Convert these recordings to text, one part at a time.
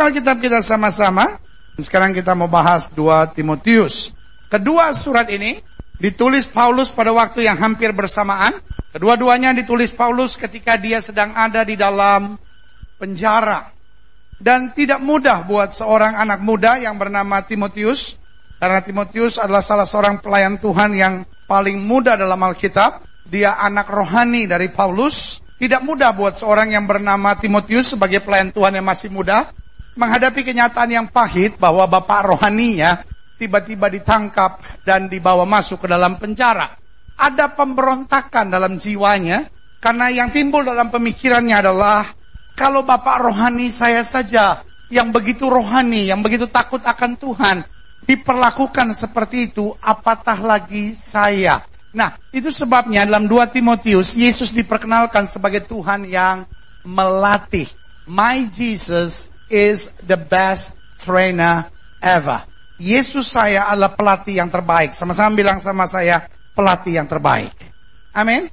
Alkitab kita sama-sama. Sekarang kita mau bahas 2 Timotius. Kedua surat ini ditulis Paulus pada waktu yang hampir bersamaan. Kedua-duanya ditulis Paulus ketika dia sedang ada di dalam penjara. Dan tidak mudah buat seorang anak muda yang bernama Timotius. Karena Timotius adalah salah seorang pelayan Tuhan yang paling muda dalam Alkitab. Dia anak rohani dari Paulus. Tidak mudah buat seorang yang bernama Timotius sebagai pelayan Tuhan yang masih muda. Menghadapi kenyataan yang pahit bahwa bapak rohaninya tiba-tiba ditangkap dan dibawa masuk ke dalam penjara. Ada pemberontakan dalam jiwanya karena yang timbul dalam pemikirannya adalah kalau bapak rohani saya saja yang begitu rohani, yang begitu takut akan Tuhan diperlakukan seperti itu, apatah lagi saya. Nah, itu sebabnya dalam 2 Timotius Yesus diperkenalkan sebagai Tuhan yang melatih. My Jesus is the best trainer ever. Yesus saya adalah pelatih yang terbaik. Sama-sama bilang sama saya, pelatih yang terbaik. Amin.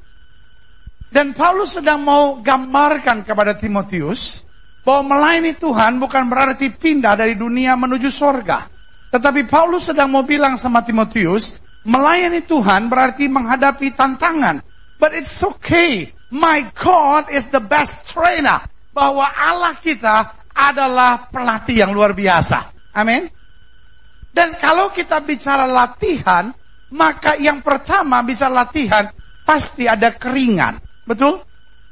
Dan Paulus sedang mau gambarkan kepada Timotius bahwa melayani Tuhan bukan berarti pindah dari dunia menuju sorga. Tetapi Paulus sedang mau bilang sama Timotius, melayani Tuhan berarti menghadapi tantangan. But it's okay. My God is the best trainer. Bahwa Allah kita adalah pelatih yang luar biasa. Amin. Dan kalau kita bicara latihan, maka yang pertama bisa latihan, pasti ada keringan. Betul?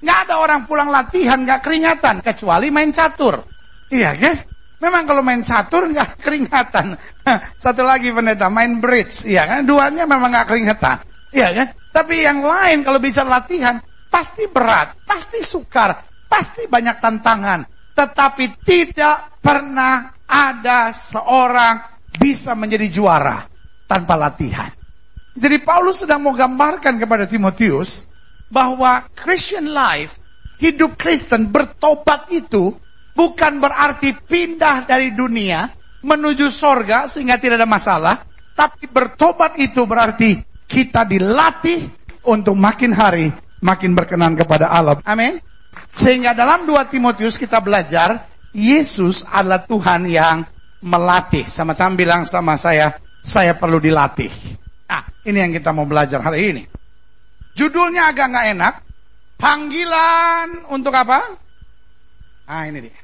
Nggak ada orang pulang latihan nggak keringatan, kecuali main catur. Iya kan? Memang kalau main catur nggak keringatan. Satu lagi pendeta, main bridge. Iya kan? Duanya memang nggak keringatan. Iya kan? Tapi yang lain kalau bisa latihan, pasti berat, pasti sukar, pasti banyak tantangan. Tetapi tidak pernah ada seorang bisa menjadi juara tanpa latihan. Jadi Paulus sedang mau gambarkan kepada Timotius bahwa Christian life, hidup Kristen bertobat itu bukan berarti pindah dari dunia menuju sorga sehingga tidak ada masalah. Tapi bertobat itu berarti kita dilatih untuk makin hari makin berkenan kepada Allah. Amin. Sehingga dalam 2 Timotius kita belajar Yesus adalah Tuhan yang melatih. Sama-sama bilang sama saya, saya perlu dilatih. Nah, ini yang kita mau belajar hari ini. Judulnya agak nggak enak. Panggilan untuk apa? Ah ini dia.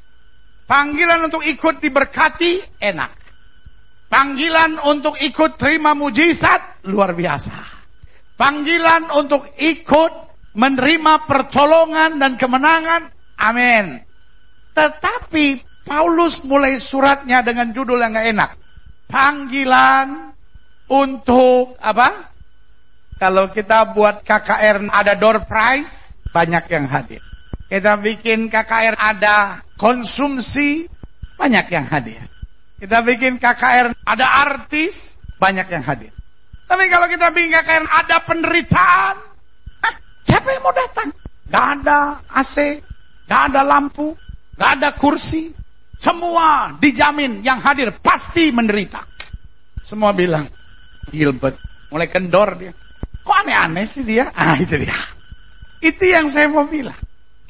Panggilan untuk ikut diberkati enak. Panggilan untuk ikut terima mujizat luar biasa. Panggilan untuk ikut menerima pertolongan dan kemenangan. Amin. Tetapi Paulus mulai suratnya dengan judul yang gak enak. Panggilan untuk apa? Kalau kita buat KKR ada door prize, banyak yang hadir. Kita bikin KKR ada konsumsi, banyak yang hadir. Kita bikin KKR ada artis, banyak yang hadir. Tapi kalau kita bikin KKR ada penderitaan, siapa yang mau datang? Gak ada AC, gak ada lampu, gak ada kursi, semua dijamin yang hadir pasti menderita. Semua bilang, Gilbert, mulai kendor dia. Kok aneh-aneh sih dia? Ah itu dia. Itu yang saya mau bilang.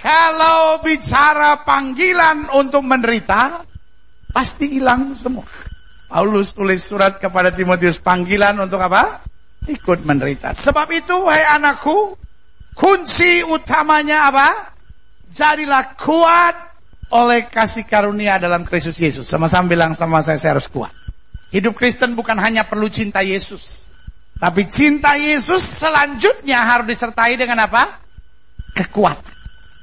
Kalau bicara panggilan untuk menderita, pasti hilang semua. Paulus tulis surat kepada Timotius panggilan untuk apa? Ikut menderita. Sebab itu, wahai anakku, kunci utamanya apa? Jadilah kuat oleh kasih karunia dalam Kristus Yesus. Sama-sama bilang sama saya, saya harus kuat. Hidup Kristen bukan hanya perlu cinta Yesus. Tapi cinta Yesus selanjutnya harus disertai dengan apa? Kekuatan.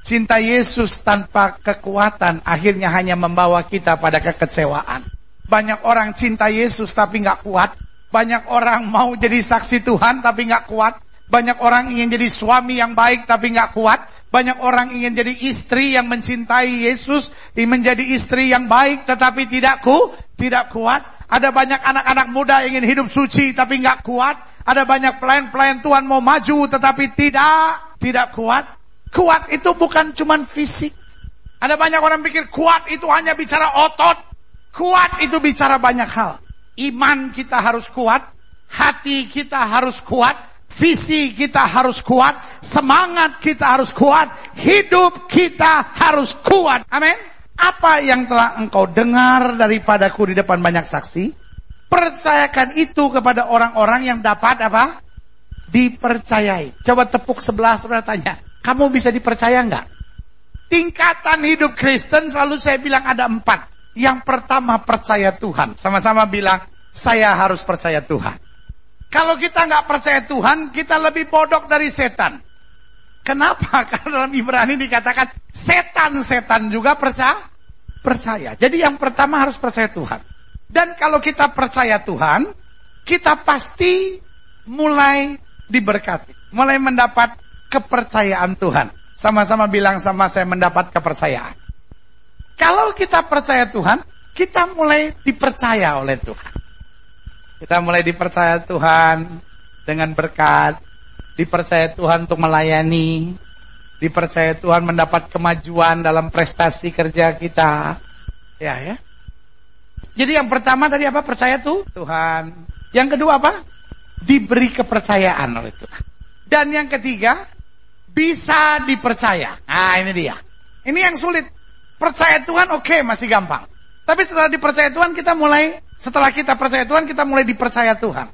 Cinta Yesus tanpa kekuatan akhirnya hanya membawa kita pada kekecewaan. Banyak orang cinta Yesus tapi nggak kuat. Banyak orang mau jadi saksi Tuhan tapi nggak kuat. Banyak orang ingin jadi suami yang baik tapi nggak kuat. Banyak orang ingin jadi istri yang mencintai Yesus, menjadi istri yang baik tetapi tidak ku, tidak kuat. Ada banyak anak-anak muda ingin hidup suci tapi nggak kuat. Ada banyak pelayan-pelayan Tuhan mau maju tetapi tidak, tidak kuat. Kuat itu bukan cuma fisik. Ada banyak orang pikir kuat itu hanya bicara otot. Kuat itu bicara banyak hal. Iman kita harus kuat, hati kita harus kuat, Visi kita harus kuat, semangat kita harus kuat, hidup kita harus kuat. Amin. Apa yang telah engkau dengar daripadaku di depan banyak saksi, percayakan itu kepada orang-orang yang dapat apa? Dipercayai. Coba tepuk sebelah saudara tanya, kamu bisa dipercaya enggak? Tingkatan hidup Kristen selalu saya bilang ada empat. Yang pertama percaya Tuhan. Sama-sama bilang, saya harus percaya Tuhan. Kalau kita nggak percaya Tuhan, kita lebih bodoh dari setan. Kenapa? Karena dalam Ibrani dikatakan setan-setan juga percaya. Percaya. Jadi yang pertama harus percaya Tuhan. Dan kalau kita percaya Tuhan, kita pasti mulai diberkati. Mulai mendapat kepercayaan Tuhan. Sama-sama bilang sama saya mendapat kepercayaan. Kalau kita percaya Tuhan, kita mulai dipercaya oleh Tuhan. Kita mulai dipercaya Tuhan dengan berkat, dipercaya Tuhan untuk melayani, dipercaya Tuhan mendapat kemajuan dalam prestasi kerja kita. Ya, ya. Jadi yang pertama tadi apa? Percaya tuh Tuhan. Yang kedua apa? Diberi kepercayaan oleh Tuhan. Dan yang ketiga, bisa dipercaya. Nah, ini dia. Ini yang sulit. Percaya Tuhan oke, okay, masih gampang. Tapi setelah dipercaya Tuhan kita mulai setelah kita percaya Tuhan kita mulai dipercaya Tuhan.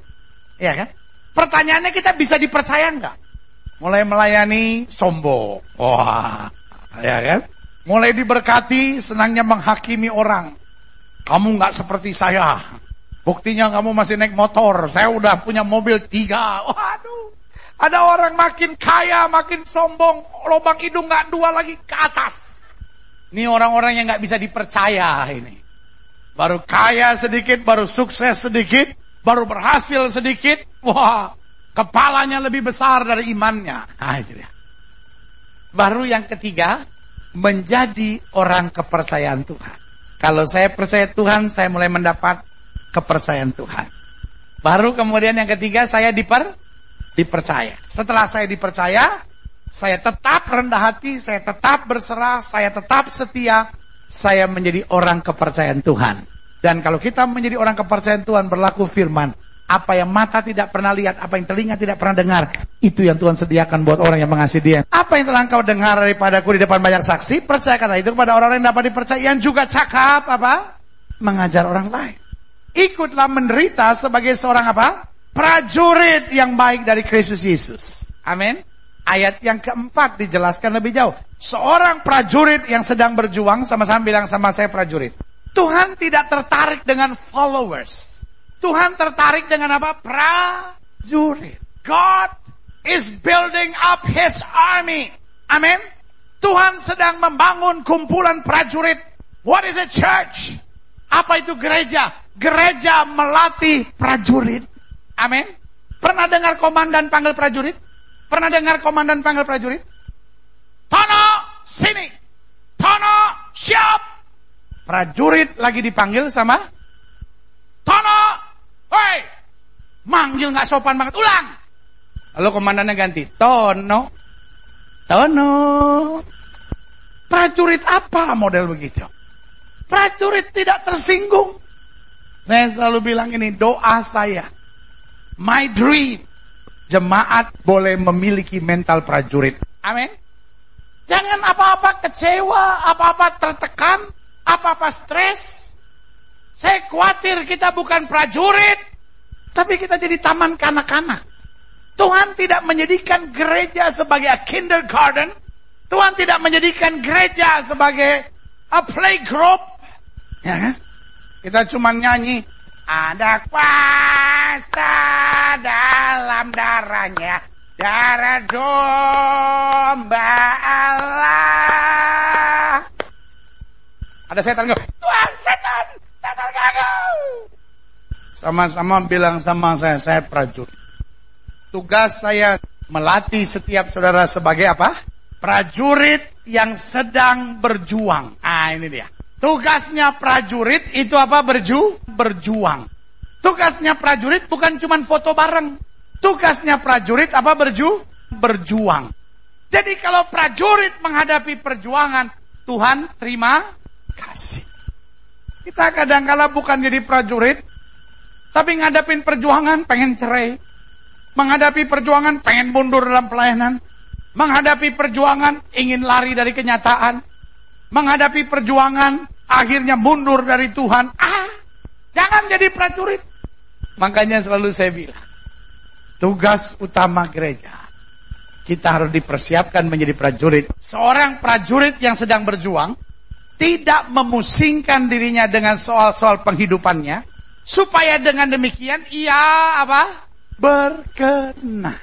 Iya kan? Pertanyaannya kita bisa dipercaya enggak? Mulai melayani sombong. Wah, ya kan? Mulai diberkati senangnya menghakimi orang. Kamu enggak seperti saya. Buktinya kamu masih naik motor. Saya udah punya mobil tiga. Waduh. Ada orang makin kaya, makin sombong. Lubang hidung enggak dua lagi ke atas. Ini orang-orang yang enggak bisa dipercaya ini. Baru kaya sedikit, baru sukses sedikit baru berhasil sedikit, wah, kepalanya lebih besar dari imannya. Nah, itu dia. Baru yang ketiga, menjadi orang kepercayaan Tuhan. Kalau saya percaya Tuhan, saya mulai mendapat kepercayaan Tuhan. Baru kemudian yang ketiga, saya diper, dipercaya. Setelah saya dipercaya, saya tetap rendah hati, saya tetap berserah, saya tetap setia, saya menjadi orang kepercayaan Tuhan. Dan kalau kita menjadi orang kepercayaan Tuhan berlaku firman. Apa yang mata tidak pernah lihat, apa yang telinga tidak pernah dengar. Itu yang Tuhan sediakan buat orang yang mengasihi dia. Apa yang telah engkau dengar daripadaku di depan banyak saksi, percayakanlah itu kepada orang yang dapat dipercaya. Yang juga cakap apa? Mengajar orang lain. Ikutlah menderita sebagai seorang apa? Prajurit yang baik dari Kristus Yesus. Amin. Ayat yang keempat dijelaskan lebih jauh. Seorang prajurit yang sedang berjuang, sama-sama bilang sama saya prajurit. Tuhan tidak tertarik dengan followers. Tuhan tertarik dengan apa? Prajurit. God is building up his army. Amin. Tuhan sedang membangun kumpulan prajurit. What is a church? Apa itu gereja? Gereja melatih prajurit. Amin. Pernah dengar komandan panggil prajurit? Pernah dengar komandan panggil prajurit? Tono, sini. Tono, siap. Prajurit lagi dipanggil sama Tono. Hei, manggil nggak sopan banget. Ulang. Lalu komandannya ganti. Tono. Tono. Prajurit apa model begitu? Prajurit tidak tersinggung. Saya selalu bilang ini doa saya. My dream. Jemaat boleh memiliki mental prajurit. Amin. Jangan apa-apa kecewa, apa-apa tertekan, apa-apa stres. Saya khawatir kita bukan prajurit, tapi kita jadi taman kanak-kanak. Tuhan tidak menjadikan gereja sebagai a kindergarten. Tuhan tidak menjadikan gereja sebagai a playgroup. Ya kan? Kita cuma nyanyi, ada kuasa dalam darahnya, darah domba Allah. Ada setan enggak? Tuhan, setan, setan kamu. Sama-sama bilang sama saya, saya prajurit. Tugas saya melatih setiap saudara sebagai apa? Prajurit yang sedang berjuang. Ah, ini dia. Tugasnya prajurit itu apa? Berju, berjuang. Tugasnya prajurit bukan cuma foto bareng. Tugasnya prajurit apa? Berju, berjuang. Jadi kalau prajurit menghadapi perjuangan, Tuhan terima kasih. Kita kadang-kala bukan jadi prajurit, tapi ngadapin perjuangan pengen cerai. Menghadapi perjuangan pengen mundur dalam pelayanan. Menghadapi perjuangan ingin lari dari kenyataan. Menghadapi perjuangan, akhirnya mundur dari Tuhan. Ah, jangan jadi prajurit. Makanya selalu saya bilang, tugas utama gereja, kita harus dipersiapkan menjadi prajurit. Seorang prajurit yang sedang berjuang, tidak memusingkan dirinya dengan soal-soal penghidupannya, supaya dengan demikian ia apa? Berkenan.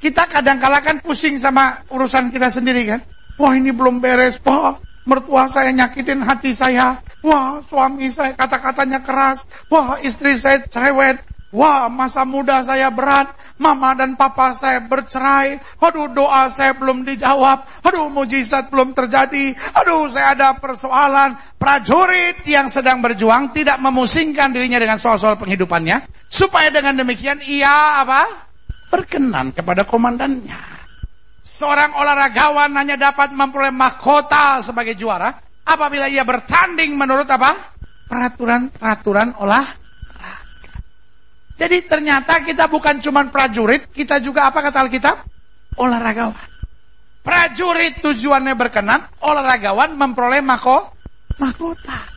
Kita kadang-kala kan pusing sama urusan kita sendiri kan. Wah ini belum beres, Pak. Mertua saya nyakitin hati saya. Wah suami saya kata-katanya keras. Wah istri saya cerewet. Wah, masa muda saya berat. Mama dan papa saya bercerai. Aduh, doa saya belum dijawab. Aduh, mujizat belum terjadi. Aduh, saya ada persoalan. Prajurit yang sedang berjuang tidak memusingkan dirinya dengan soal-soal penghidupannya. Supaya dengan demikian ia apa? Berkenan kepada komandannya. Seorang olahragawan hanya dapat memperoleh mahkota sebagai juara apabila ia bertanding menurut apa? Peraturan-peraturan olah jadi ternyata kita bukan cuma prajurit, kita juga apa kata Alkitab? Olahragawan. Prajurit tujuannya berkenan, olahragawan memperoleh mako, mahkota.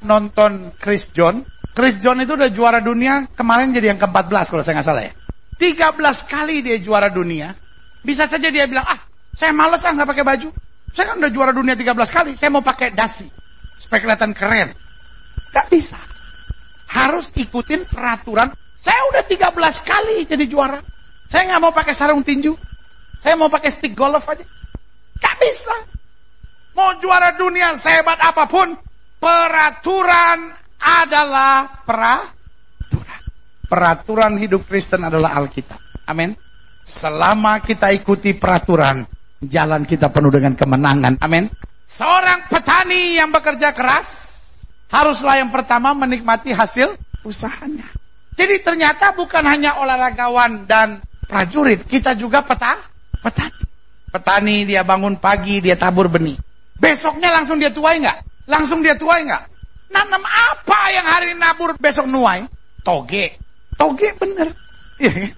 Nonton Chris John, Chris John itu udah juara dunia, kemarin jadi yang ke-14 kalau saya nggak salah ya. 13 kali dia juara dunia. Bisa saja dia bilang, ah saya males ah nggak pakai baju. Saya kan udah juara dunia 13 kali, saya mau pakai dasi. Supaya kelihatan keren. Gak bisa. Harus ikutin peraturan saya udah 13 kali jadi juara. Saya nggak mau pakai sarung tinju. Saya mau pakai stick golf aja. Gak bisa. Mau juara dunia sehebat apa pun, peraturan adalah peraturan. Peraturan hidup Kristen adalah Alkitab. Amin. Selama kita ikuti peraturan, jalan kita penuh dengan kemenangan. Amin. Seorang petani yang bekerja keras haruslah yang pertama menikmati hasil usahanya. Jadi ternyata bukan hanya olahragawan dan prajurit, kita juga peta, petani. Petani dia bangun pagi, dia tabur benih. Besoknya langsung dia tuai nggak? Langsung dia tuai nggak? Nanam apa yang hari nabur besok nuai? Toge. Toge bener. Iya kan?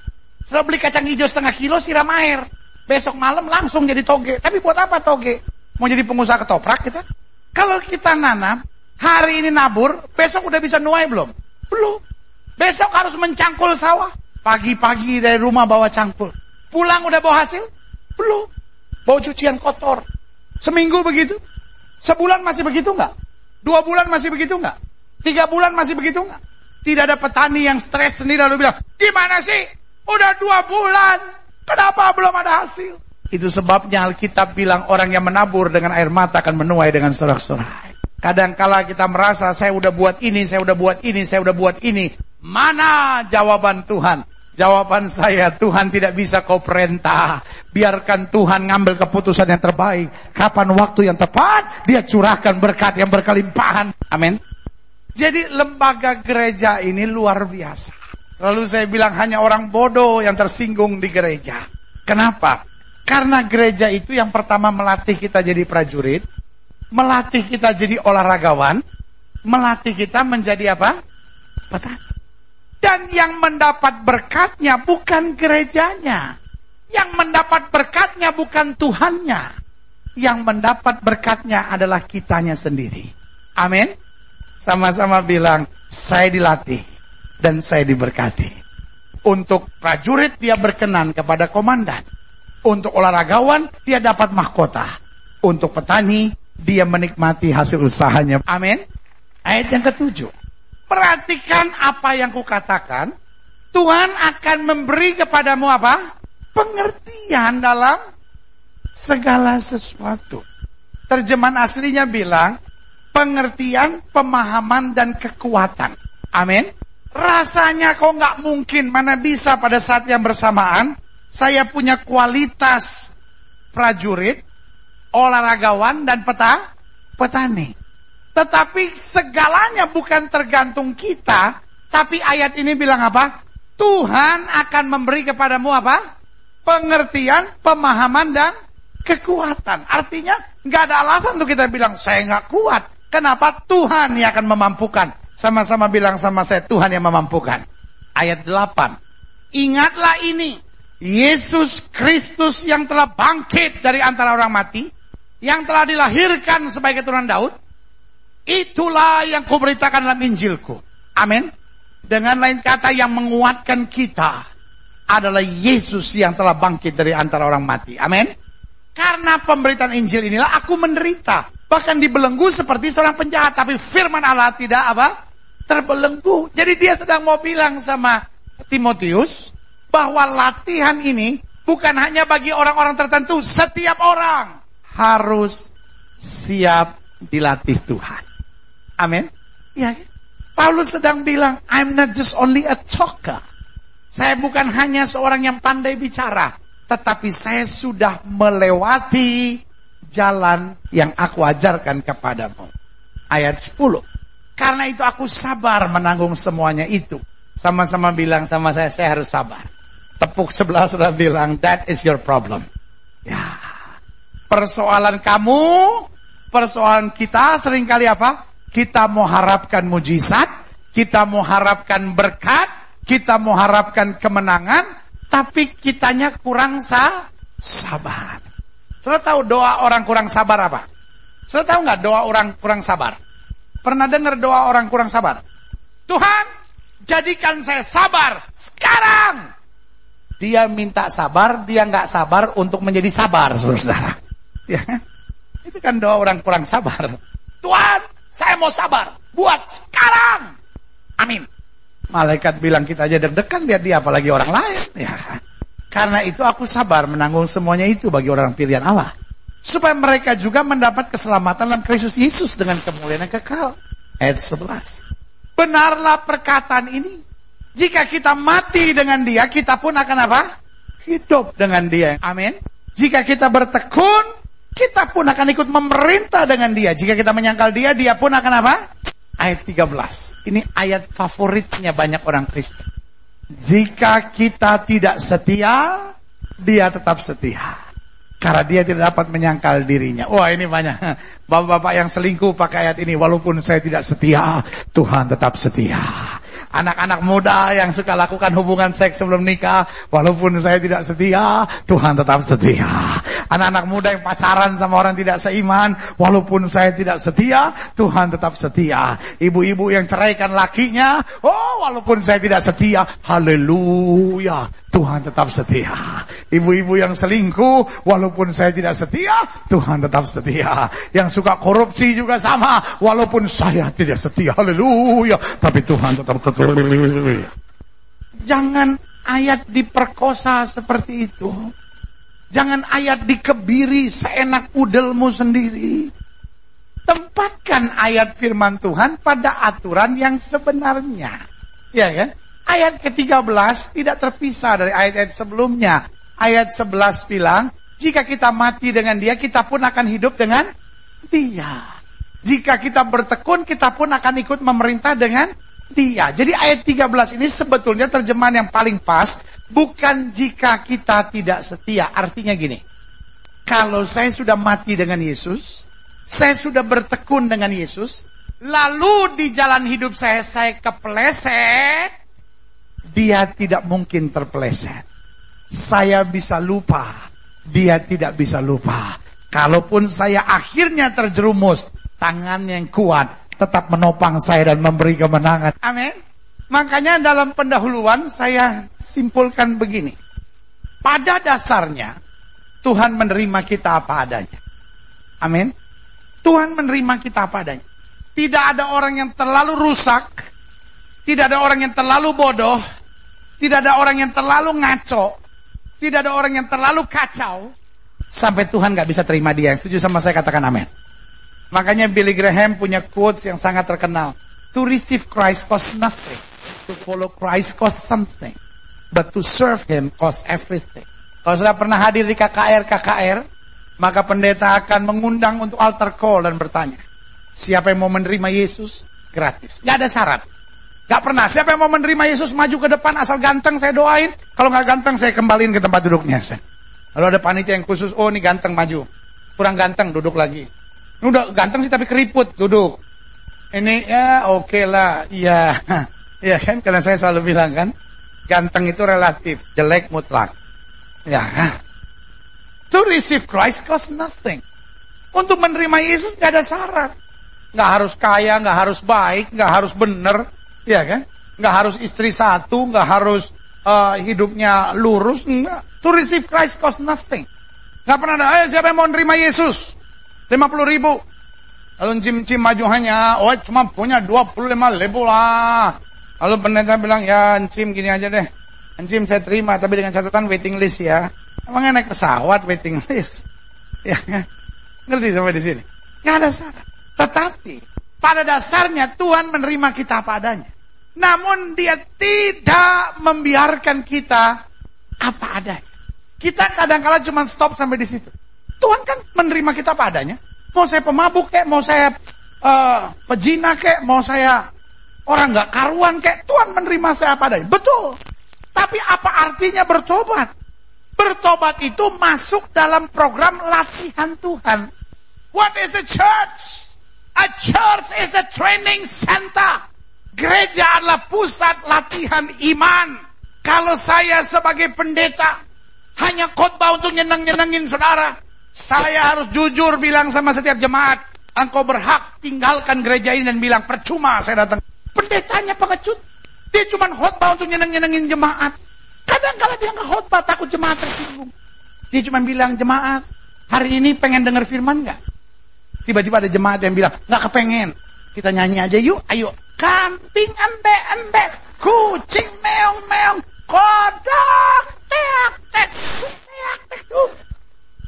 Setelah beli kacang hijau setengah kilo siram air. Besok malam langsung jadi toge. Tapi buat apa toge? Mau jadi pengusaha ketoprak kita? Kalau kita nanam, hari ini nabur, besok udah bisa nuai belum? Belum. Besok harus mencangkul sawah. Pagi-pagi dari rumah bawa cangkul. Pulang udah bawa hasil? Belum. Bawa cucian kotor. Seminggu begitu? Sebulan masih begitu nggak? Dua bulan masih begitu nggak? Tiga bulan masih begitu nggak? Tidak ada petani yang stres sendiri lalu bilang, gimana sih? Udah dua bulan, kenapa belum ada hasil? Itu sebabnya Alkitab bilang orang yang menabur dengan air mata akan menuai dengan sorak-sorai. Kadangkala kita merasa saya udah buat ini, saya udah buat ini, saya udah buat ini. Mana jawaban Tuhan? Jawaban saya, Tuhan tidak bisa kau perintah. Biarkan Tuhan ngambil keputusan yang terbaik. Kapan waktu yang tepat, dia curahkan berkat yang berkelimpahan. Amin. Jadi lembaga gereja ini luar biasa. Lalu saya bilang hanya orang bodoh yang tersinggung di gereja. Kenapa? Karena gereja itu yang pertama melatih kita jadi prajurit, melatih kita jadi olahragawan, melatih kita menjadi apa? Petani. Dan yang mendapat berkatnya bukan gerejanya. Yang mendapat berkatnya bukan Tuhannya. Yang mendapat berkatnya adalah kitanya sendiri. Amin. Sama-sama bilang, saya dilatih dan saya diberkati. Untuk prajurit dia berkenan kepada komandan. Untuk olahragawan dia dapat mahkota. Untuk petani dia menikmati hasil usahanya. Amin. Ayat yang ketujuh. Perhatikan apa yang kukatakan. Tuhan akan memberi kepadamu apa? Pengertian dalam segala sesuatu. Terjemahan aslinya bilang, pengertian, pemahaman, dan kekuatan. Amin. Rasanya kok nggak mungkin, mana bisa pada saat yang bersamaan, saya punya kualitas prajurit, olahragawan, dan peta, petani. Tetapi segalanya bukan tergantung kita, tapi ayat ini bilang apa? Tuhan akan memberi kepadamu apa? Pengertian, pemahaman, dan kekuatan. Artinya nggak ada alasan untuk kita bilang saya nggak kuat. Kenapa? Tuhan yang akan memampukan. Sama-sama bilang sama saya Tuhan yang memampukan. Ayat 8. Ingatlah ini. Yesus Kristus yang telah bangkit dari antara orang mati yang telah dilahirkan sebagai keturunan Daud, itulah yang kuberitakan dalam Injilku. Amin. Dengan lain kata yang menguatkan kita adalah Yesus yang telah bangkit dari antara orang mati. Amin. Karena pemberitaan Injil inilah aku menderita. Bahkan dibelenggu seperti seorang penjahat. Tapi firman Allah tidak apa? Terbelenggu. Jadi dia sedang mau bilang sama Timotius. Bahwa latihan ini bukan hanya bagi orang-orang tertentu. Setiap orang harus siap dilatih Tuhan. Amin. Ya, Paulus sedang bilang, I'm not just only a talker. Saya bukan hanya seorang yang pandai bicara, tetapi saya sudah melewati jalan yang aku ajarkan kepadamu. Ayat 10. Karena itu aku sabar menanggung semuanya itu. Sama-sama bilang sama saya, saya harus sabar. Tepuk sebelah sudah bilang, that is your problem. Ya, persoalan kamu, persoalan kita sering kali apa? Kita mau harapkan mujizat, kita mau harapkan berkat, kita mau harapkan kemenangan, tapi kitanya kurang sa sabar. Sudah tahu doa orang kurang sabar apa? Sudah tahu nggak doa orang kurang sabar? Pernah dengar doa orang kurang sabar? Tuhan, jadikan saya sabar sekarang. Dia minta sabar, dia nggak sabar untuk menjadi sabar, saudara. Ya, itu kan doa orang kurang sabar. Tuhan, saya mau sabar. Buat sekarang. Amin. Malaikat bilang kita aja deg-degan biar dia apalagi orang lain. Ya. Karena itu aku sabar menanggung semuanya itu bagi orang pilihan Allah. Supaya mereka juga mendapat keselamatan dalam Kristus Yesus dengan kemuliaan yang kekal. Ayat 11. Benarlah perkataan ini. Jika kita mati dengan dia, kita pun akan apa? Hidup dengan dia. Amin. Jika kita bertekun, kita pun akan ikut memerintah dengan dia. Jika kita menyangkal dia, dia pun akan apa? ayat 13. Ini ayat favoritnya banyak orang Kristen. Jika kita tidak setia, dia tetap setia. Karena dia tidak dapat menyangkal dirinya. Wah ini banyak. Bapak-bapak yang selingkuh pakai ayat ini. Walaupun saya tidak setia, Tuhan tetap setia. Anak-anak muda yang suka lakukan hubungan seks sebelum nikah. Walaupun saya tidak setia, Tuhan tetap setia. Anak-anak muda yang pacaran sama orang tidak seiman. Walaupun saya tidak setia, Tuhan tetap setia. Ibu-ibu yang ceraikan lakinya. Oh walaupun saya tidak setia. Haleluya. Tuhan tetap setia. Ibu-ibu yang selingkuh, walaupun saya tidak setia, Tuhan tetap setia. Yang suka korupsi juga sama, walaupun saya tidak setia. Haleluya. Tapi Tuhan tetap tetap Jangan ayat diperkosa seperti itu. Jangan ayat dikebiri seenak udelmu sendiri. Tempatkan ayat firman Tuhan pada aturan yang sebenarnya. Ya kan? Ayat ke-13 tidak terpisah dari ayat-ayat sebelumnya. Ayat 11 bilang, jika kita mati dengan dia, kita pun akan hidup dengan dia. Jika kita bertekun, kita pun akan ikut memerintah dengan dia. Jadi ayat 13 ini sebetulnya terjemahan yang paling pas. Bukan jika kita tidak setia. Artinya gini. Kalau saya sudah mati dengan Yesus. Saya sudah bertekun dengan Yesus. Lalu di jalan hidup saya, saya kepleset. Dia tidak mungkin terpleset. Saya bisa lupa. Dia tidak bisa lupa. Kalaupun saya akhirnya terjerumus. Tangan yang kuat tetap menopang saya dan memberi kemenangan. Amin. Makanya dalam pendahuluan saya simpulkan begini. Pada dasarnya Tuhan menerima kita apa adanya. Amin. Tuhan menerima kita apa adanya. Tidak ada orang yang terlalu rusak. Tidak ada orang yang terlalu bodoh. Tidak ada orang yang terlalu ngaco. Tidak ada orang yang terlalu kacau. Sampai Tuhan gak bisa terima dia. Setuju sama saya katakan amin. Makanya Billy Graham punya quotes yang sangat terkenal. To receive Christ costs nothing. To follow Christ costs something. But to serve Him costs everything. Kalau sudah pernah hadir di KKR, KKR, maka pendeta akan mengundang untuk altar call dan bertanya. Siapa yang mau menerima Yesus? Gratis. Gak ada syarat. Gak pernah. Siapa yang mau menerima Yesus maju ke depan asal ganteng saya doain. Kalau gak ganteng saya kembaliin ke tempat duduknya. Lalu ada panitia yang khusus, oh ini ganteng maju. Kurang ganteng duduk lagi. Udah ganteng sih tapi keriput, duduk. Ini ya oke okay lah, iya. Iya kan, karena saya selalu bilang kan, ganteng itu relatif, jelek mutlak. Ya. To receive Christ cost nothing. Untuk menerima Yesus gak ada syarat. Gak harus kaya, gak harus baik, gak harus benar, ya kan? Gak harus istri satu, gak harus uh, hidupnya lurus, enggak. To receive Christ cost nothing. Gak pernah ada, ayo siapa yang mau nerima Yesus? 50 ribu. Lalu cim-cim maju hanya, oh cuma punya 25 ribu lah. Lalu pendeta bilang, ya cim gini aja deh. Cim saya terima, tapi dengan catatan waiting list ya. Emangnya naik pesawat waiting list? Ya, kan? ngerti sampai di sini? Gak ada syarat. Tetapi pada dasarnya Tuhan menerima kita apa adanya. Namun dia tidak membiarkan kita apa adanya. Kita kadang-kala cuma stop sampai di situ. Tuhan kan menerima kita apa adanya. Mau saya pemabuk kek, mau saya uh, pejina kek, mau saya orang nggak karuan kek, Tuhan menerima saya apa adanya. Betul. Tapi apa artinya bertobat? Bertobat itu masuk dalam program latihan Tuhan. What is a church? A church is a training center. Gereja adalah pusat latihan iman. Kalau saya sebagai pendeta hanya khotbah untuk nyenang-nyenangin saudara, saya harus jujur bilang sama setiap jemaat, engkau berhak tinggalkan gereja ini dan bilang percuma saya datang. Pendetanya pengecut. Dia cuma khotbah untuk nyenang-nyenangin jemaat. Kadang kala dia nggak khotbah takut jemaat tersinggung. Dia cuma bilang jemaat, hari ini pengen dengar firman nggak? Tiba-tiba ada jemaat yang bilang, nggak kepengen. Kita nyanyi aja yuk, ayo. Kambing embe-embe, kucing meong-meong, kodok, teak, tek, teak, tek,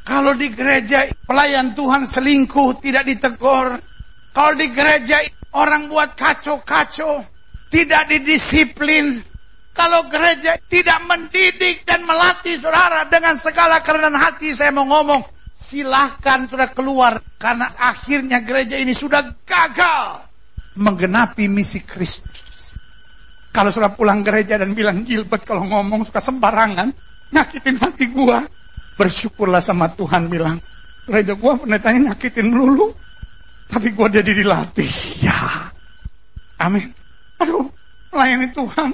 Kalau di gereja pelayan Tuhan selingkuh tidak ditegur. Kalau di gereja orang buat kacau-kacau, tidak didisiplin. Kalau gereja tidak mendidik dan melatih saudara dengan segala kerendahan hati, saya mau ngomong, silahkan sudah keluar karena akhirnya gereja ini sudah gagal menggenapi misi Kristus. Kalau sudah pulang gereja dan bilang Gilbert kalau ngomong suka sembarangan, nyakitin hati gua. Bersyukurlah sama Tuhan bilang, gereja gua pendetanya nyakitin melulu. Tapi gua jadi dilatih. Ya. Amin. Aduh, melayani Tuhan.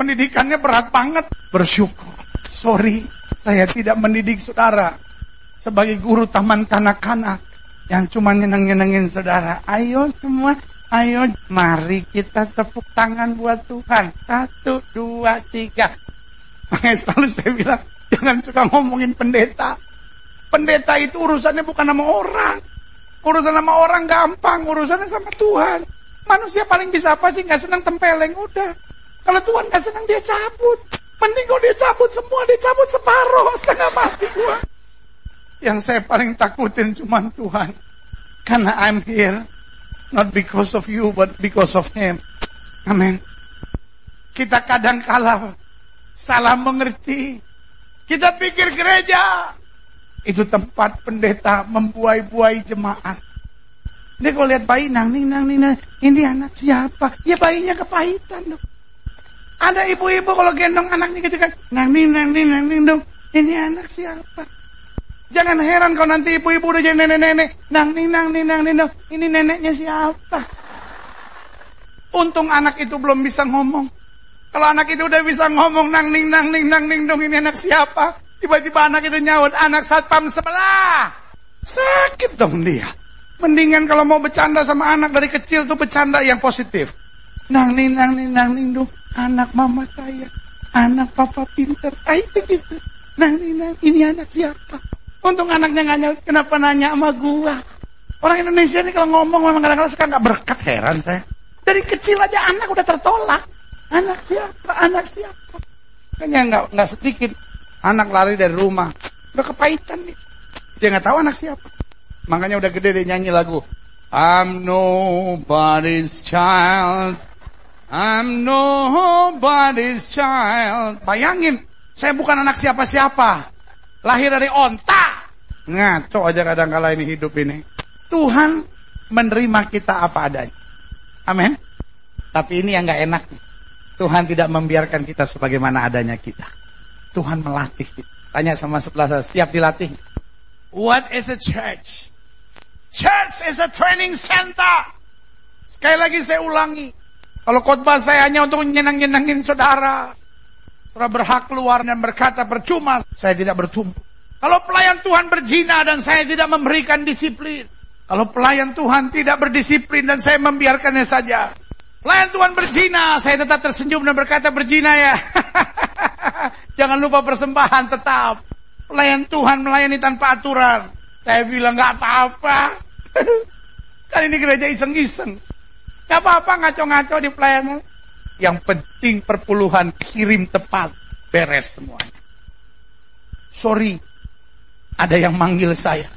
Pendidikannya berat banget. Bersyukur. Sorry, saya tidak mendidik saudara sebagai guru taman kanak-kanak yang cuma nyeneng-nyenengin saudara. Ayo semua, ayo mari kita tepuk tangan buat Tuhan. Satu, dua, tiga. Makanya selalu saya bilang, jangan suka ngomongin pendeta. Pendeta itu urusannya bukan sama orang. Urusan sama orang gampang, urusannya sama Tuhan. Manusia paling bisa apa sih? Gak senang tempeleng, udah. Kalau Tuhan gak senang dia cabut. Mending kalau dia cabut semua, dia cabut separuh, setengah mati gua. Yang saya paling takutin cuma Tuhan. Karena I'm here. Not because of you, but because of Him. Amin. Kita kadang kalah salah mengerti. Kita pikir gereja itu tempat pendeta membuai-buai jemaat. Dia kalau lihat bayi nang nang ning ini anak siapa? Ya bayinya kepahitan dong. Ada ibu-ibu kalau gendong anaknya gitu kan, nang nang nang ning dong. Ini anak siapa? Jangan heran kalau nanti ibu-ibu udah jadi nenek-nenek. Nang ning nang ning nang ning Ini neneknya siapa? Untung anak itu belum bisa ngomong. Kalau anak itu udah bisa ngomong nang ning nang ning nang ning dong ini anak siapa? Tiba-tiba anak itu nyaut anak satpam sebelah. Sakit dong dia. Mendingan kalau mau bercanda sama anak dari kecil tuh bercanda yang positif. Nang ning nang ning nang ning dong anak mama saya. Anak papa pinter. Ah itu gitu. Nang ning nang ini anak siapa? Untung anaknya nggak nyaut, kenapa nanya sama gua? Orang Indonesia ini kalau ngomong memang kadang-kadang suka nggak berkat, heran saya. Dari kecil aja anak udah tertolak. Anak siapa? Anak siapa? Kayaknya nggak nggak sedikit anak lari dari rumah. Udah kepahitan nih. Dia nggak tahu anak siapa. Makanya udah gede dia nyanyi lagu. I'm nobody's child. I'm nobody's child. Bayangin, saya bukan anak siapa-siapa. Lahir dari onta. Ngaco aja kadang kala ini hidup ini. Tuhan menerima kita apa adanya. Amin. Tapi ini yang gak enak. Tuhan tidak membiarkan kita sebagaimana adanya kita. Tuhan melatih kita. Tanya sama sebelah saya, siap dilatih? What is a church? Church is a training center. Sekali lagi saya ulangi. Kalau khotbah saya hanya untuk nyenang-nyenangin saudara. Saudara berhak keluar dan berkata percuma saya tidak bertumbuh. Kalau pelayan Tuhan berzina dan saya tidak memberikan disiplin. Kalau pelayan Tuhan tidak berdisiplin dan saya membiarkannya saja. Pelayan Tuhan berzina, saya tetap tersenyum dan berkata berzina ya. Jangan lupa persembahan tetap. Pelayan Tuhan melayani tanpa aturan. Saya bilang nggak apa-apa. kan ini gereja iseng-iseng. Gak apa-apa ngaco-ngaco di pelayanan. Yang penting perpuluhan kirim tepat. Beres semuanya. Sorry, ada yang manggil saya.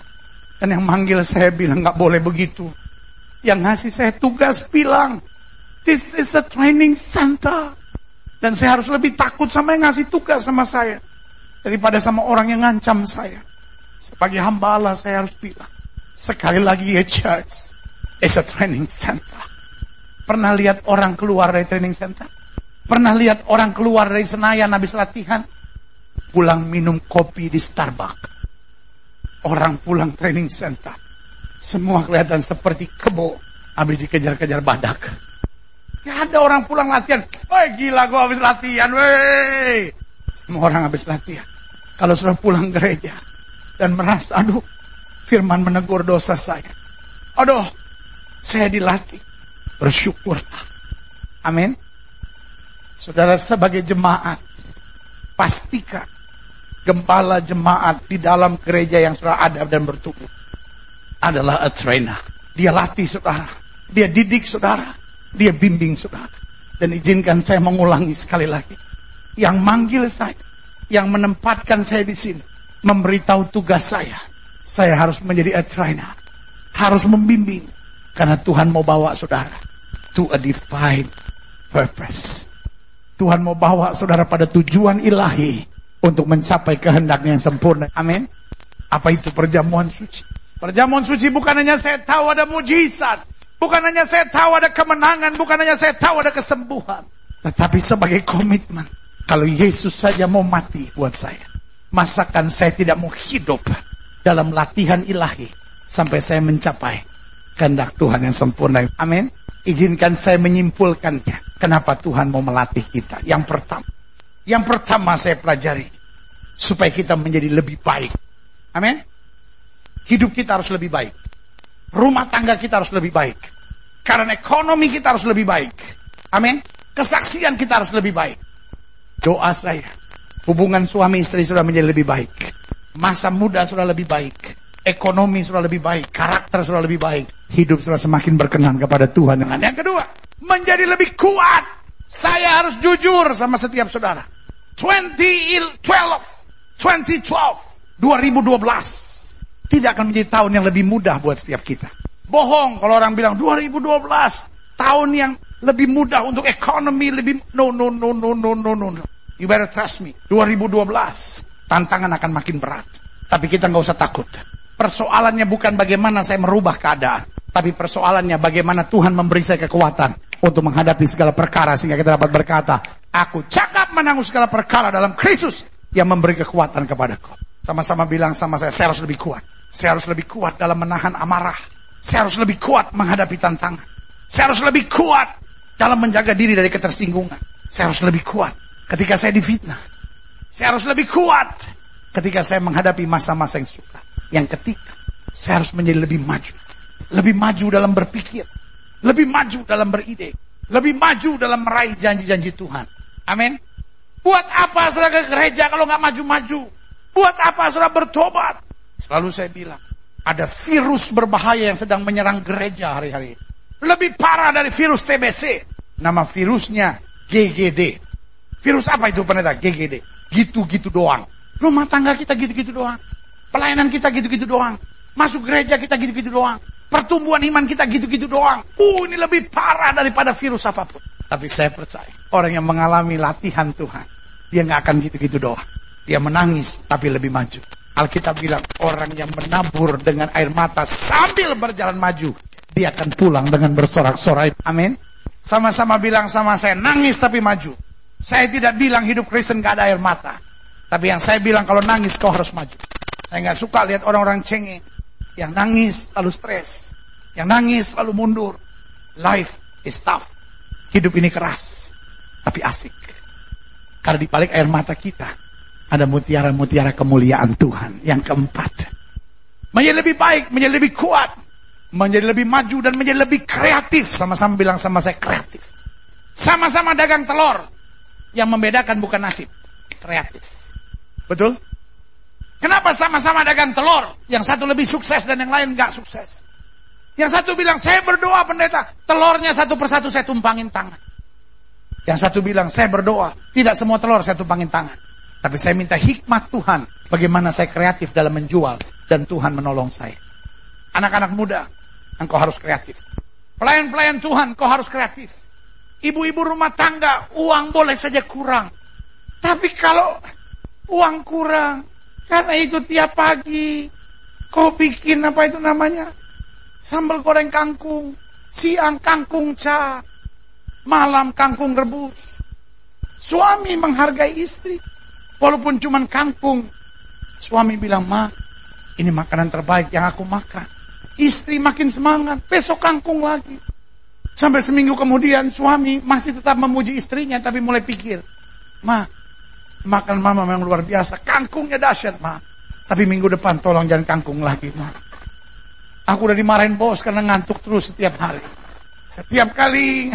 Dan yang manggil saya bilang nggak boleh begitu. Yang ngasih saya tugas bilang, this is a training center. Dan saya harus lebih takut sama yang ngasih tugas sama saya. Daripada sama orang yang ngancam saya. Sebagai hamba Allah saya harus bilang. Sekali lagi ya church. It's a training center. Pernah lihat orang keluar dari training center? Pernah lihat orang keluar dari Senayan habis latihan? Pulang minum kopi di Starbucks Orang pulang training center. Semua kelihatan seperti kebo. Habis dikejar-kejar badak. Ya ada orang pulang latihan. Woi gila gua habis latihan. Woi. Semua orang habis latihan. Kalau sudah pulang gereja. Dan merasa aduh. Firman menegur dosa saya. Aduh. Saya dilatih. Bersyukurlah. Amin. Saudara sebagai jemaat. Pastikan gembala jemaat di dalam gereja yang sudah ada dan bertumbuh adalah a trainer. Dia latih saudara, dia didik saudara, dia bimbing saudara. Dan izinkan saya mengulangi sekali lagi. Yang manggil saya, yang menempatkan saya di sini, memberitahu tugas saya. Saya harus menjadi a trainer, harus membimbing. Karena Tuhan mau bawa saudara to a divine purpose. Tuhan mau bawa saudara pada tujuan ilahi untuk mencapai kehendaknya yang sempurna. Amin. Apa itu perjamuan suci? Perjamuan suci bukan hanya saya tahu ada mujizat. Bukan hanya saya tahu ada kemenangan. Bukan hanya saya tahu ada kesembuhan. Tetapi sebagai komitmen. Kalau Yesus saja mau mati buat saya. Masakan saya tidak mau hidup dalam latihan ilahi. Sampai saya mencapai kehendak Tuhan yang sempurna. Amin. Izinkan saya menyimpulkannya. Kenapa Tuhan mau melatih kita. Yang pertama. Yang pertama saya pelajari. Supaya kita menjadi lebih baik. Amin. Hidup kita harus lebih baik. Rumah tangga kita harus lebih baik. Karena ekonomi kita harus lebih baik. Amin. Kesaksian kita harus lebih baik. Doa saya. Hubungan suami istri sudah menjadi lebih baik. Masa muda sudah lebih baik. Ekonomi sudah lebih baik. Karakter sudah lebih baik. Hidup sudah semakin berkenan kepada Tuhan. Dengan yang kedua. Menjadi lebih kuat saya harus jujur sama setiap saudara. 2012, 2012, 2012 tidak akan menjadi tahun yang lebih mudah buat setiap kita. Bohong kalau orang bilang 2012 tahun yang lebih mudah untuk ekonomi lebih no no no no no no no. You better trust me. 2012 tantangan akan makin berat. Tapi kita nggak usah takut. Persoalannya bukan bagaimana saya merubah keadaan, tapi persoalannya bagaimana Tuhan memberi saya kekuatan untuk menghadapi segala perkara sehingga kita dapat berkata, aku cakap menanggung segala perkara dalam Kristus yang memberi kekuatan kepadaku. Sama-sama bilang sama saya, saya harus lebih kuat. Saya harus lebih kuat dalam menahan amarah. Saya harus lebih kuat menghadapi tantangan. Saya harus lebih kuat dalam menjaga diri dari ketersinggungan. Saya harus lebih kuat ketika saya difitnah. Saya harus lebih kuat ketika saya menghadapi masa-masa yang suka. Yang ketiga, saya harus menjadi lebih maju. Lebih maju dalam berpikir lebih maju dalam beride, lebih maju dalam meraih janji-janji Tuhan. Amin. Buat apa saudara ke gereja kalau nggak maju-maju? Buat apa saudara bertobat? Selalu saya bilang, ada virus berbahaya yang sedang menyerang gereja hari-hari. Lebih parah dari virus TBC. Nama virusnya GGD. Virus apa itu pendeta? GGD. Gitu-gitu doang. Rumah tangga kita gitu-gitu doang. Pelayanan kita gitu-gitu doang. Masuk gereja kita gitu-gitu doang. Pertumbuhan iman kita gitu-gitu doang. Uh, ini lebih parah daripada virus apa pun. Tapi saya percaya, orang yang mengalami latihan Tuhan, dia nggak akan gitu-gitu doang. Dia menangis, tapi lebih maju. Alkitab bilang, orang yang menabur dengan air mata sambil berjalan maju, dia akan pulang dengan bersorak-sorai. Amin. Sama-sama bilang sama saya, nangis tapi maju. Saya tidak bilang hidup Kristen gak ada air mata. Tapi yang saya bilang kalau nangis kau harus maju. Saya nggak suka lihat orang-orang cengeng. Yang nangis lalu stres. Yang nangis lalu mundur. Life is tough. Hidup ini keras. Tapi asik. Karena di balik air mata kita. Ada mutiara-mutiara kemuliaan Tuhan. Yang keempat. Menjadi lebih baik, menjadi lebih kuat. Menjadi lebih maju dan menjadi lebih kreatif. Sama-sama bilang sama saya kreatif. Sama-sama dagang telur. Yang membedakan bukan nasib. Kreatif. Betul? Kenapa sama-sama dagang telur? Yang satu lebih sukses dan yang lain gak sukses. Yang satu bilang, saya berdoa pendeta. Telurnya satu persatu saya tumpangin tangan. Yang satu bilang, saya berdoa. Tidak semua telur saya tumpangin tangan. Tapi saya minta hikmat Tuhan. Bagaimana saya kreatif dalam menjual. Dan Tuhan menolong saya. Anak-anak muda, engkau harus kreatif. Pelayan-pelayan Tuhan, kau harus kreatif. Ibu-ibu rumah tangga, uang boleh saja kurang. Tapi kalau uang kurang, karena itu tiap pagi, kau bikin apa itu namanya? Sambal goreng kangkung, siang kangkung ca, malam kangkung rebus. Suami menghargai istri, walaupun cuma kangkung. Suami bilang, ma, ini makanan terbaik yang aku makan. Istri makin semangat, besok kangkung lagi. Sampai seminggu kemudian suami masih tetap memuji istrinya tapi mulai pikir, ma, makan mama memang luar biasa, kangkungnya dahsyat ma. Tapi minggu depan tolong jangan kangkung lagi ma. Aku udah dimarahin bos karena ngantuk terus setiap hari. Setiap kali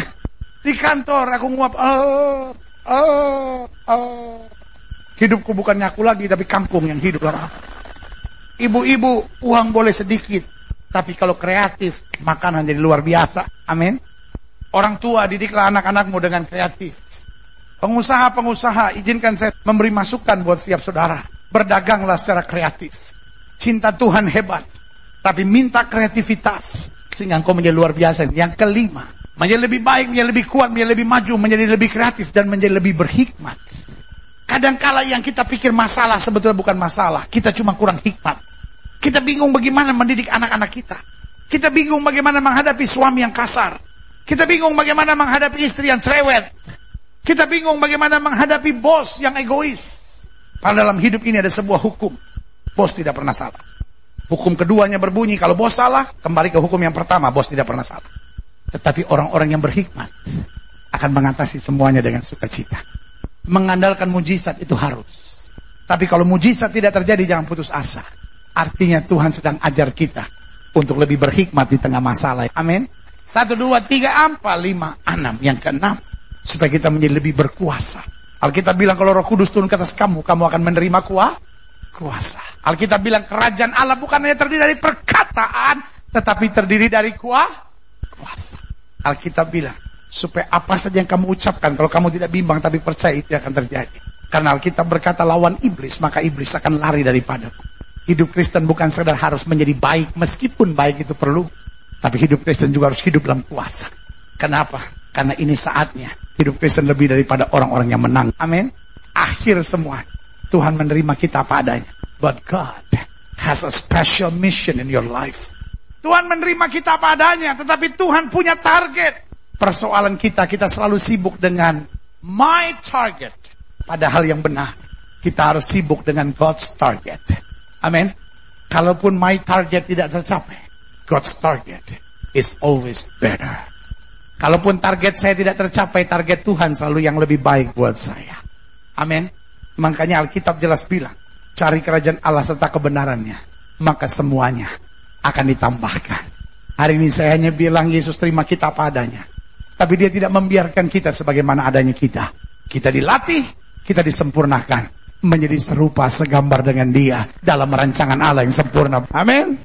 di kantor aku nguap, oh, oh, oh. Hidupku bukannya aku lagi tapi kangkung yang hidup Ibu-ibu uang boleh sedikit, tapi kalau kreatif makanan jadi luar biasa. Amin. Orang tua didiklah anak-anakmu dengan kreatif. Pengusaha-pengusaha izinkan saya memberi masukan buat setiap saudara. Berdaganglah secara kreatif. Cinta Tuhan hebat. Tapi minta kreativitas. Sehingga engkau menjadi luar biasa. Yang kelima. Menjadi lebih baik, menjadi lebih kuat, menjadi lebih maju, menjadi lebih kreatif. Dan menjadi lebih berhikmat. Kadangkala yang kita pikir masalah sebetulnya bukan masalah. Kita cuma kurang hikmat. Kita bingung bagaimana mendidik anak-anak kita. Kita bingung bagaimana menghadapi suami yang kasar. Kita bingung bagaimana menghadapi istri yang cerewet. Kita bingung bagaimana menghadapi bos yang egois. Padahal dalam hidup ini ada sebuah hukum. Bos tidak pernah salah. Hukum keduanya berbunyi, kalau bos salah, kembali ke hukum yang pertama, bos tidak pernah salah. Tetapi orang-orang yang berhikmat akan mengatasi semuanya dengan sukacita. Mengandalkan mujizat itu harus. Tapi kalau mujizat tidak terjadi, jangan putus asa. Artinya Tuhan sedang ajar kita untuk lebih berhikmat di tengah masalah. Amin. Satu, dua, tiga, empat, lima, enam. Yang keenam, supaya kita menjadi lebih berkuasa. Alkitab bilang kalau roh kudus turun ke atas kamu, kamu akan menerima kuah, kuasa. Alkitab bilang kerajaan Allah bukan hanya terdiri dari perkataan, tetapi terdiri dari kuah, kuasa. Alkitab bilang, supaya apa saja yang kamu ucapkan, kalau kamu tidak bimbang tapi percaya itu akan terjadi. Karena Alkitab berkata lawan iblis, maka iblis akan lari daripadamu. Hidup Kristen bukan sekedar harus menjadi baik, meskipun baik itu perlu. Tapi hidup Kristen juga harus hidup dalam kuasa. Kenapa? Karena ini saatnya hidup Kristen lebih daripada orang-orang yang menang. Amin. Akhir semua. Tuhan menerima kita apa adanya. But God has a special mission in your life. Tuhan menerima kita apa adanya, tetapi Tuhan punya target. Persoalan kita, kita selalu sibuk dengan my target. Padahal yang benar, kita harus sibuk dengan God's target. Amin. Kalaupun my target tidak tercapai, God's target is always better. Kalaupun target saya tidak tercapai, target Tuhan selalu yang lebih baik buat saya. Amin. Makanya Alkitab jelas bilang, cari kerajaan Allah serta kebenarannya, maka semuanya akan ditambahkan. Hari ini saya hanya bilang Yesus terima kita apa adanya. Tapi dia tidak membiarkan kita sebagaimana adanya kita. Kita dilatih, kita disempurnakan. Menjadi serupa segambar dengan dia dalam rancangan Allah yang sempurna. Amin.